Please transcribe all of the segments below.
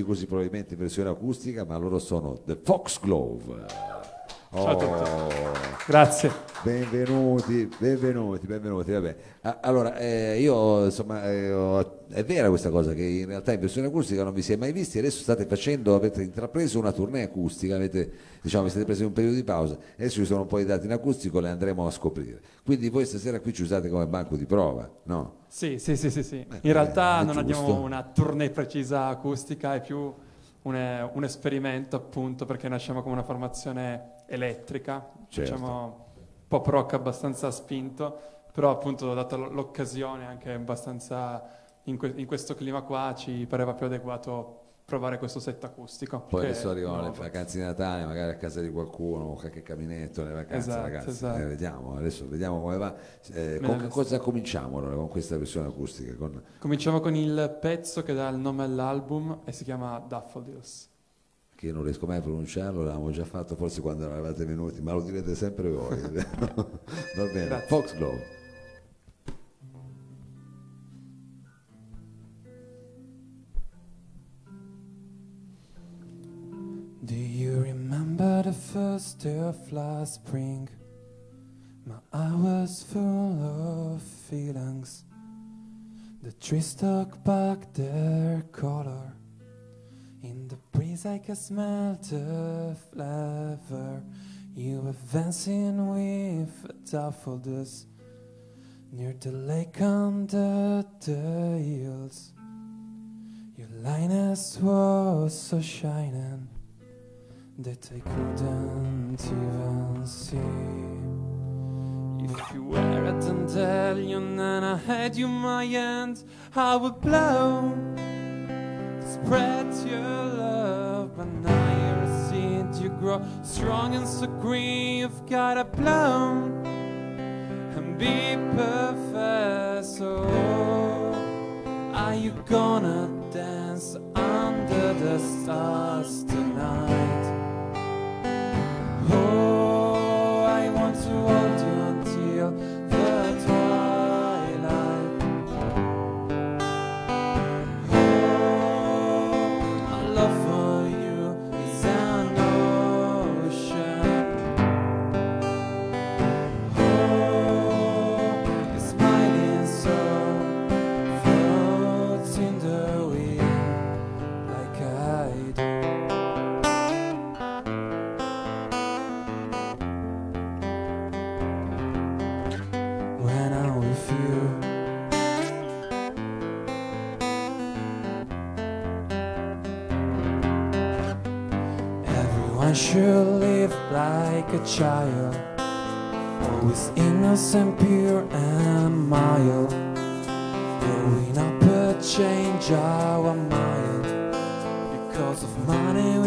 visti così probabilmente in versione acustica, ma loro sono The Foxglove. Ciao a tutti. Oh, Grazie. benvenuti, benvenuti, benvenuti. Vabbè. Ah, Allora, eh, io insomma, eh, ho- è vera questa cosa che in realtà in versione acustica non vi si è mai visti, adesso state facendo, avete intrapreso una tournée acustica, avete, diciamo, vi siete presi un periodo di pausa, adesso ci sono un po' di dati in acustico, le andremo a scoprire. Quindi voi stasera qui ci usate come banco di prova, no? Sì, sì, sì, sì, sì. Beh, In realtà è non giusto. abbiamo una tournée precisa acustica, è più un, un esperimento appunto perché nasciamo come una formazione elettrica, Certo. diciamo pop rock abbastanza spinto, però appunto data l'occasione anche abbastanza in, que- in questo clima qua ci pareva più adeguato provare questo set acustico. Poi adesso arrivano le vacanze di Natale, magari a casa di qualcuno, qualche caminetto, le vacanze, Esatto, ragazzi. esatto. Eh, vediamo, adesso vediamo come va. Eh, con che cosa cominciamo allora con questa versione acustica? Con- Cominciamo con il pezzo che dà il nome all'album e si chiama Daffodils. che non riesco mai a pronunciarlo, l'avevamo già fatto forse quando eravate venuti, ma lo direte sempre voi. Va bene. Foxglove. Do you remember the first day of last spring? My eye was full of feelings. The trees took back their color. In the breeze, I could smell the flavor. You were dancing with daffodils near the lake under the hills. Your lioness was so shining that I couldn't even see. If you were a dandelion and I had you my hand, I would blow spread your love. But now you're a seed, you grow strong and so green. You've got to blow and be perfect. So, are you gonna dance under the stars tonight? Oh. Everyone should live like a child, always innocent, pure, and mild. Growing up, but change our mind. Because of money,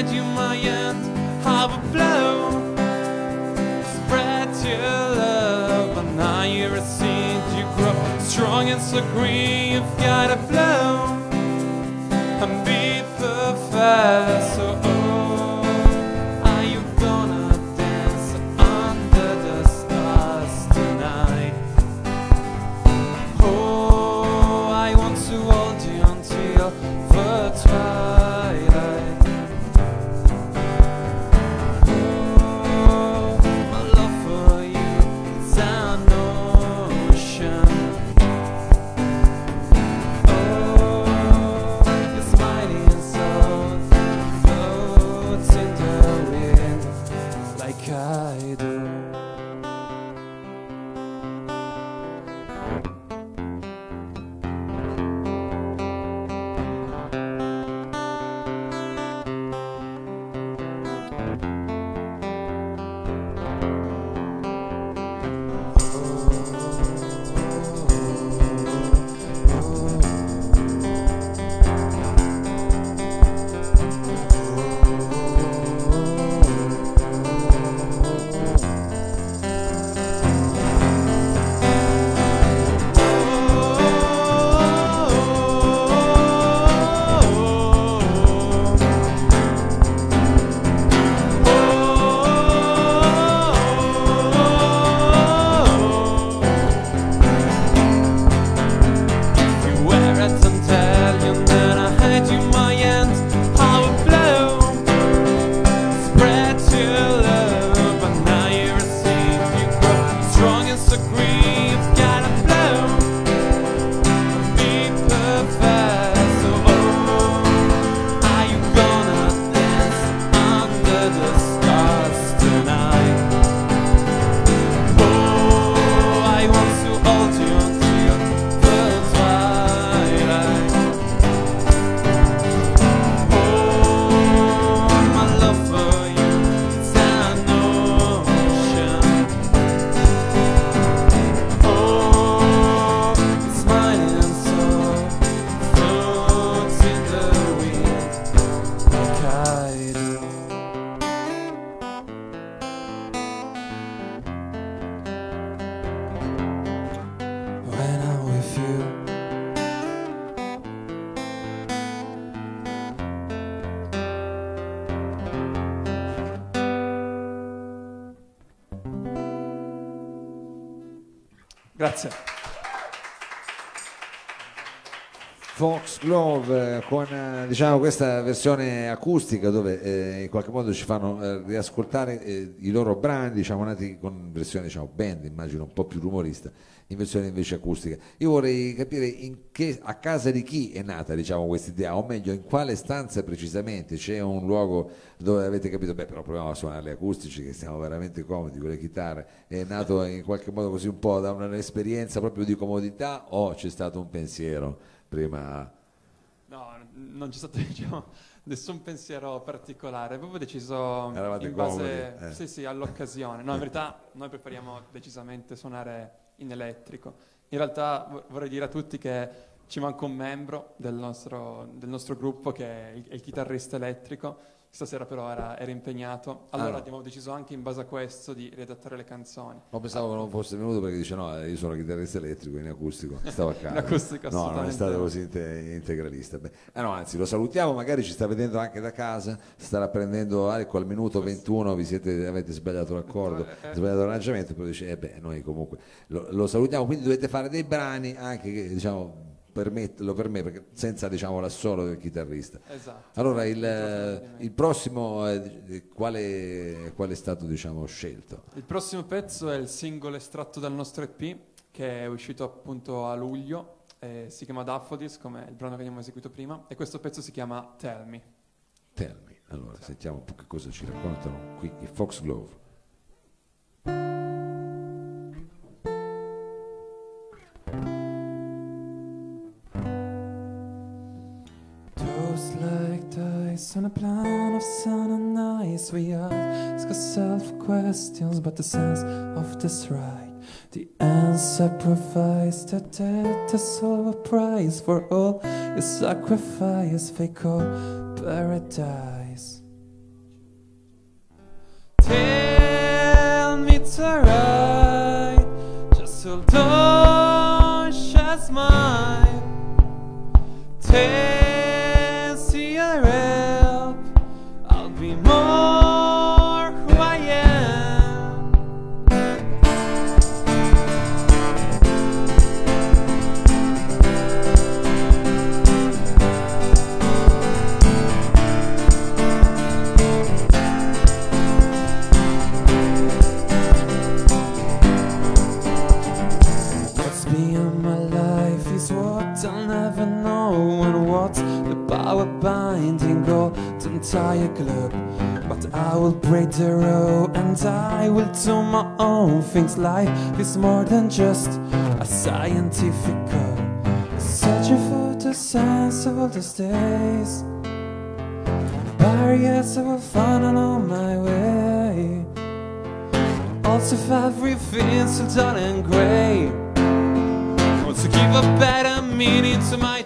and you hand, I would blow, spread your love. But now you're a seed, you grow strong and so green. You've gotta blow and be perfect. 离开的 Grazie. Foxglove eh, con eh, diciamo, questa versione acustica dove eh, in qualche modo ci fanno eh, riascoltare eh, i loro brani, diciamo, nati con versione diciamo, band, immagino un po' più rumorista, in versione invece acustica. Io vorrei capire che, a casa di chi è nata diciamo, questa idea, o meglio in quale stanza precisamente, c'è un luogo dove avete capito, beh però proviamo a suonare le acustici che siamo veramente comodi con le chitarre, è nato in qualche modo così un po' da un'esperienza proprio di comodità o c'è stato un pensiero prima? No, non c'è stato diciamo, nessun pensiero particolare, proprio deciso Eravate in base comodi, eh. sì, sì, all'occasione. No, in verità noi preferiamo decisamente suonare in elettrico. In realtà vo- vorrei dire a tutti che ci manca un membro del nostro, del nostro gruppo che è il, è il chitarrista elettrico. Stasera però era, era impegnato. Allora Ah. abbiamo deciso anche in base a questo di riadattare le canzoni. Ma pensavo che non fosse venuto perché dice no, eh, io sono chitarrista elettrico in acustico, stavo a casa. In acustico, no, non è stato no. così inte- integralista. Beh, eh no, anzi, lo salutiamo, magari ci sta vedendo anche da casa, starà prendendo, ah, ecco, al minuto 21 vi siete, avete sbagliato l'accordo, Eh, eh. sbagliato l'arrangiamento, poi dice, eh beh, noi comunque lo, lo salutiamo, quindi dovete fare dei brani anche che, diciamo, permetterlo per me, perché senza, diciamo, l'assolo del chitarrista. Esatto. Allora, il, il prossimo, eh, quale, quale è stato, diciamo, scelto? Il prossimo pezzo è il singolo estratto dal nostro EP che è uscito appunto a luglio, eh, si chiama Daffodils come il brano che abbiamo eseguito prima e questo pezzo si chiama Tell Me. Tell me. Allora, sentiamo un po' che cosa ci raccontano qui i Foxglove. Dice on a plan of sun and ice. We ask ourselves questions, but the sense of this right. The answer provides the debt to solve a price for all your sacrifice. They call paradise. Tell me it's alright. Just hold on, just mine. Test own things. Life is more than just a scientific. Searching for the sense of all these days. Barriers I will find along my way. Also, if everything's so dull and grey. Want to give a better meaning to my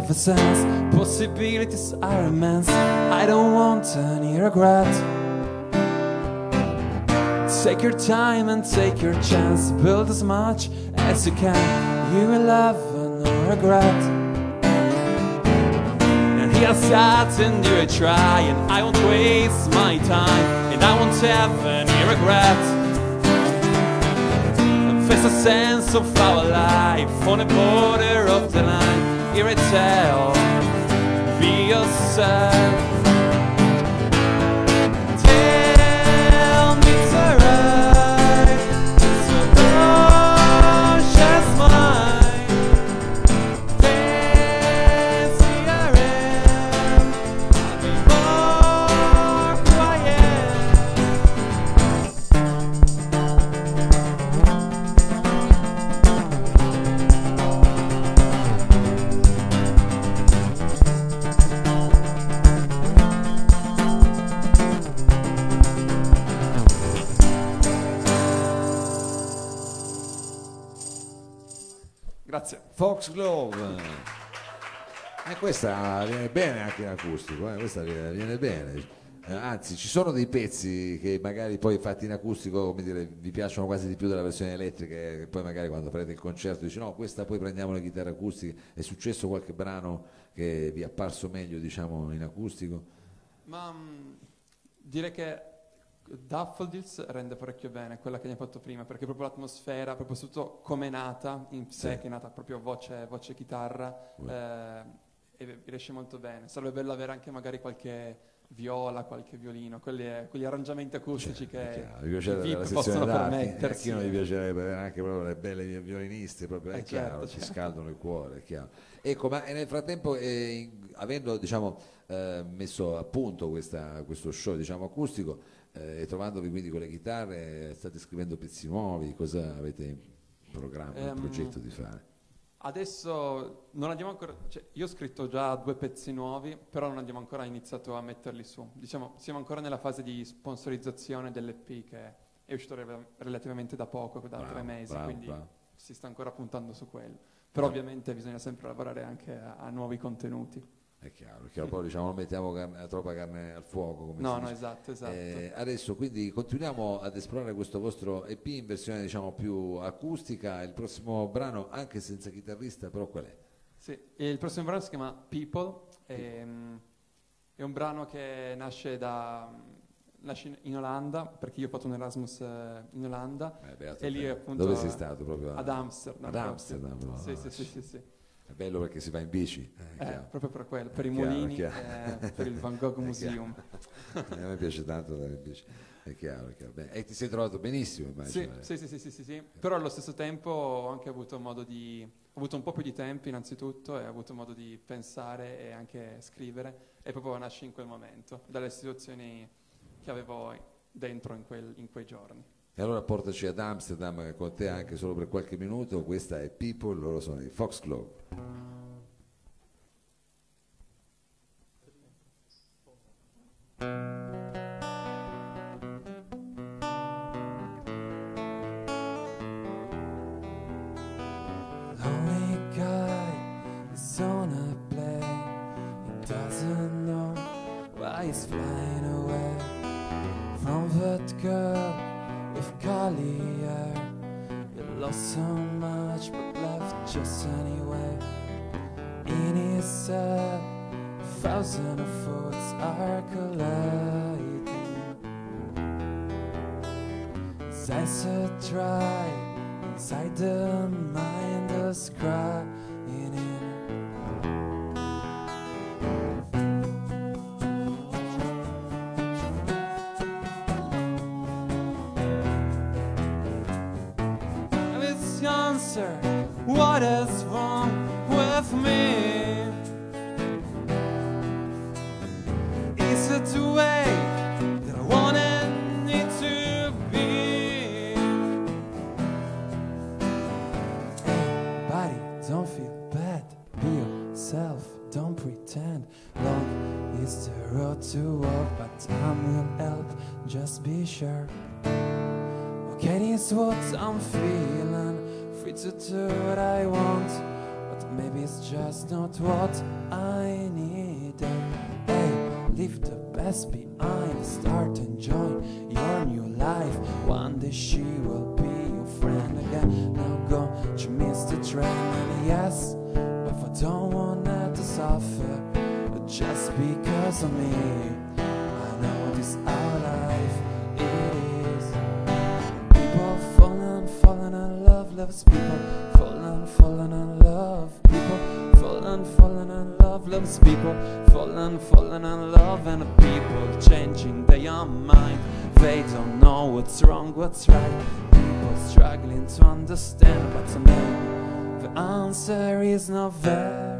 sense. Possibilities are immense. I don't want any regret. Take your time and take your chance. Build as much as you can. You will have no regret. And here I sat and you try, and I won't waste my time, and I won't have any regret face a sense of our life on the border of the line. Here I tell, be yourself. Grazie. Foxglove. E questa viene bene anche in acustico, eh, questa viene, viene bene. Eh, anzi, ci sono dei pezzi che magari poi fatti in acustico, come dire, vi piacciono quasi di più della versione elettrica, e poi magari quando prendete il concerto dici no, questa poi prendiamo le chitarre acustiche. È successo qualche brano che vi è apparso meglio, diciamo, in acustico? Ma mm, direi che Daffodils rende parecchio bene quella che abbiamo fatto prima, perché proprio l'atmosfera, proprio tutto come è nata in sé, Sì. che è nata proprio voce, voce chitarra, eh, e riesce molto bene. Sarebbe bello avere anche magari qualche viola, qualche violino, quelli, quegli arrangiamenti acustici È che i VIP possono d'arte, a permettersi. chi non gli piacerebbe avere anche proprio le belle violiniste, proprio, è Eh, chiaro, certo, ci certo. scaldano il cuore, è chiaro. Ecco, ma nel frattempo, eh, avendo diciamo, eh, messo a punto questa- questo show diciamo, acustico eh, e trovandovi quindi con le chitarre, state scrivendo pezzi nuovi, cosa avete in programma, in Ehm, progetto di fare? Adesso non abbiamo ancora, cioè, io ho scritto già due pezzi nuovi, però non abbiamo ancora iniziato a metterli su. Diciamo, siamo ancora nella fase di sponsorizzazione dell'EP che è uscito re- relativamente da poco, da Bravo, tre mesi, bravo, quindi bravo. si sta ancora puntando su quello. Però ovviamente bisogna sempre lavorare anche a, a nuovi contenuti. È chiaro, è chiaro, poi diciamo, non mettiamo carne- troppa carne al fuoco. Come No, no, esatto, esatto. Eh, adesso quindi continuiamo ad esplorare questo vostro EP in versione diciamo più acustica. Il prossimo brano, anche senza chitarrista, però qual è? Sì, il prossimo brano si chiama People, ehm, è un brano che nasce, da, nasce in- Olanda, perché io ho fatto un Erasmus eh, in Olanda, Eh, beato e lì appunto Dove sei stato? Proprio ad Amsterdam. Ad. Amsterdam, no? Sì, No, sì, sì, sì. sì, sì. È bello perché si va in bici. eh, Eh, proprio per quello, per È i chiaro, mulini, eh, per il Van Gogh Museum. chiaro. a me piace tanto andare in bici. È chiaro, è chiaro. E ti sei trovato benissimo, immagino. eh. sì, sì, sì, sì, sì, sì. Però allo stesso tempo ho anche avuto modo di... Ho avuto un po' più di tempo innanzitutto e ho avuto modo di pensare e anche scrivere e proprio nasce in quel momento, dalle situazioni che avevo dentro in, quel- in quei giorni. E allora portaci ad Amsterdam con te anche solo per qualche minuto. Questa è People, loro sono i Foxglove. Lonely just anyway. In his head, uh, a thousand of thoughts are colliding. His eyes are dry inside the mind is crying in. Answer, what is wrong with me? What I need. Hey, leave the past behind, start enjoying your new life. One day she will be your friend again. Now go, you missed the train, and yes, but I don't want her to suffer just because of me. I know this life what's right. People struggling to understand, but to me, the answer is not there.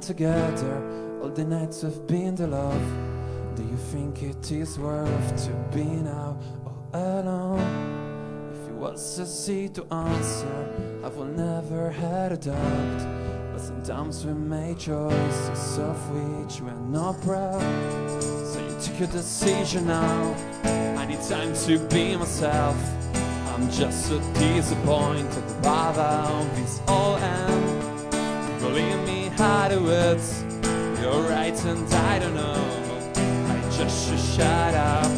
Together, all the nights we've been to love. Do you think it is worth to be now all alone? If it was easy to answer, I will never had a doubt. But sometimes we make choices of which we're not proud. So you took your decision now. I need time to be myself. I'm just so disappointed about how this all ends. Believe me, afterwards, you're right and I don't know. I just should shut up,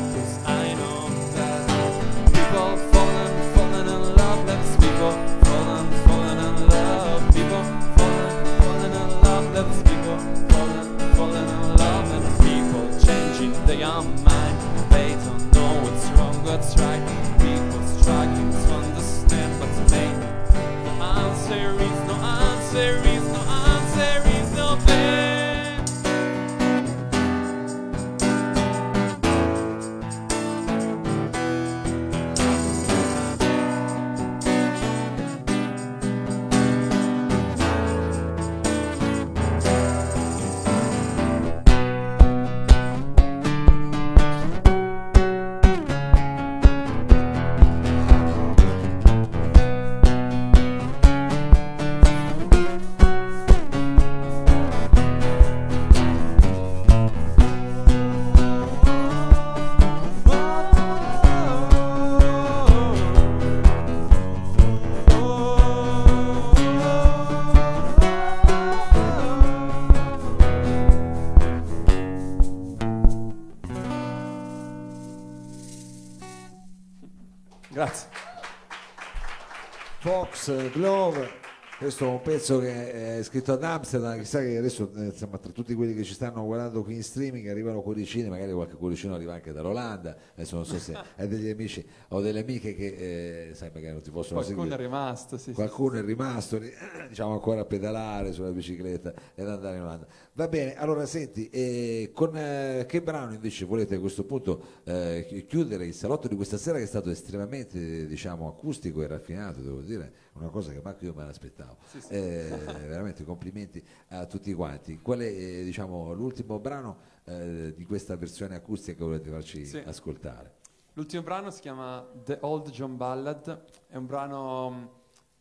questo è un pezzo che è scritto ad Amsterdam chissà che adesso eh, insomma, tra tutti quelli che ci stanno guardando qui in streaming arrivano cuoricini magari qualche cuoricino arriva anche dall'Olanda adesso non so se hai degli amici o delle amiche che eh, sai magari non ti possono Qualcuno è seguire rimasto, sì, sì, qualcuno è rimasto eh, diciamo ancora a pedalare sulla bicicletta ed andare in Olanda. Va bene allora senti eh, con eh, che brano invece volete a questo punto eh, chi- chiudere il salotto di questa sera che è stato estremamente diciamo acustico e raffinato devo dire una cosa che manco io me l'aspettavo. Eh, veramente complimenti a tutti quanti. Qual è eh, diciamo l'ultimo brano eh, di questa versione acustica che volete farci Sì. ascoltare? L'ultimo brano si chiama The Old John Ballad, è un brano mh,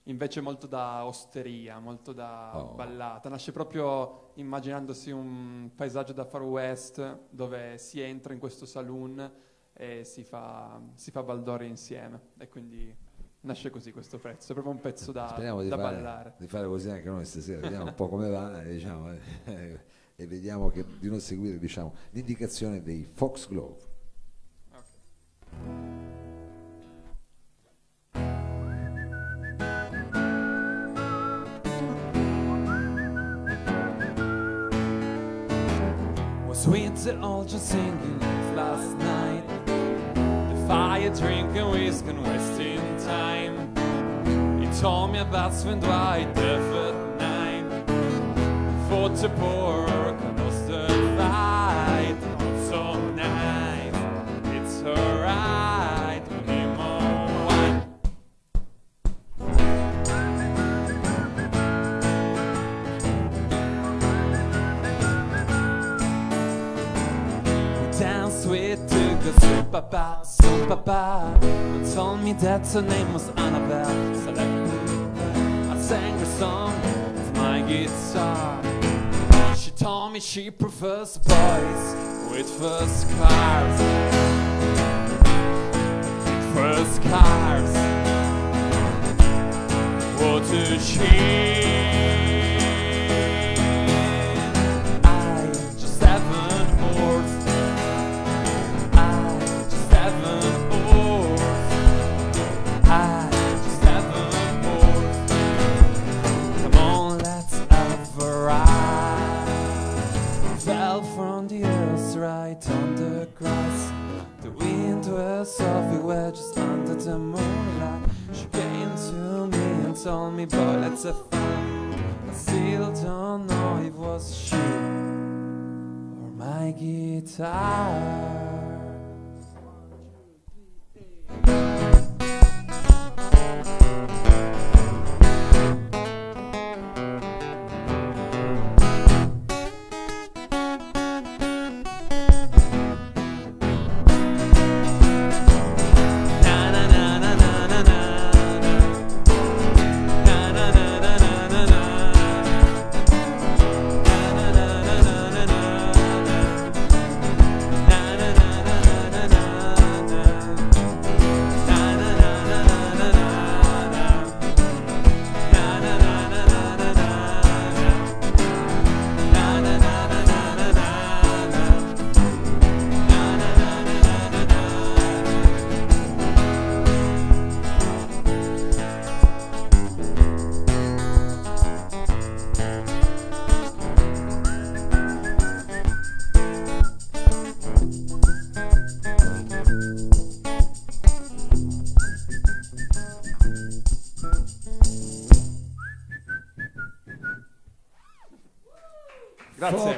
invece molto da osteria, molto da Oh. ballata, nasce proprio immaginandosi un paesaggio da Far West dove si entra in questo saloon e si fa, si fa baldoria insieme. E quindi nasce così questo pezzo, è proprio un pezzo da, Speriamo di da fare, ballare. di fare così anche noi stasera, vediamo un po' come va diciamo, eh, e vediamo che, di non seguire diciamo, l'indicazione dei Fox Glove. With the all just singing you drinking whisk and wasting time. You told me that's when I differed nine. For to pour a canister fight. So nice, it's alright. We need. We dance with the super bass papa. Who told me that her name was Annabelle. Me, I sang a song with my guitar. She told me she prefers boys with first cars. First cars. What a shame.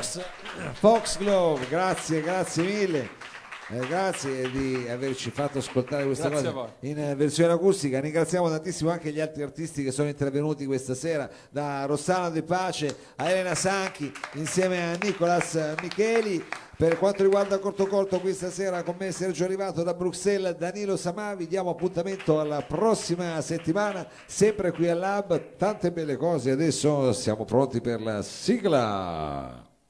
Fox, Fox Glove, grazie, grazie mille. Eh, grazie di averci fatto ascoltare questa Grazie cosa in eh, versione acustica. Ringraziamo tantissimo anche gli altri artisti che sono intervenuti questa sera, da Rossana De Pace a Elena Sanchi insieme a Nicolas Micheli. Per quanto riguarda Corto Corto, questa sera con me Sergio Arrivato da Bruxelles, Danilo Samavi. Diamo appuntamento alla prossima settimana, sempre qui al Lab. Tante belle cose. Adesso siamo pronti per la sigla.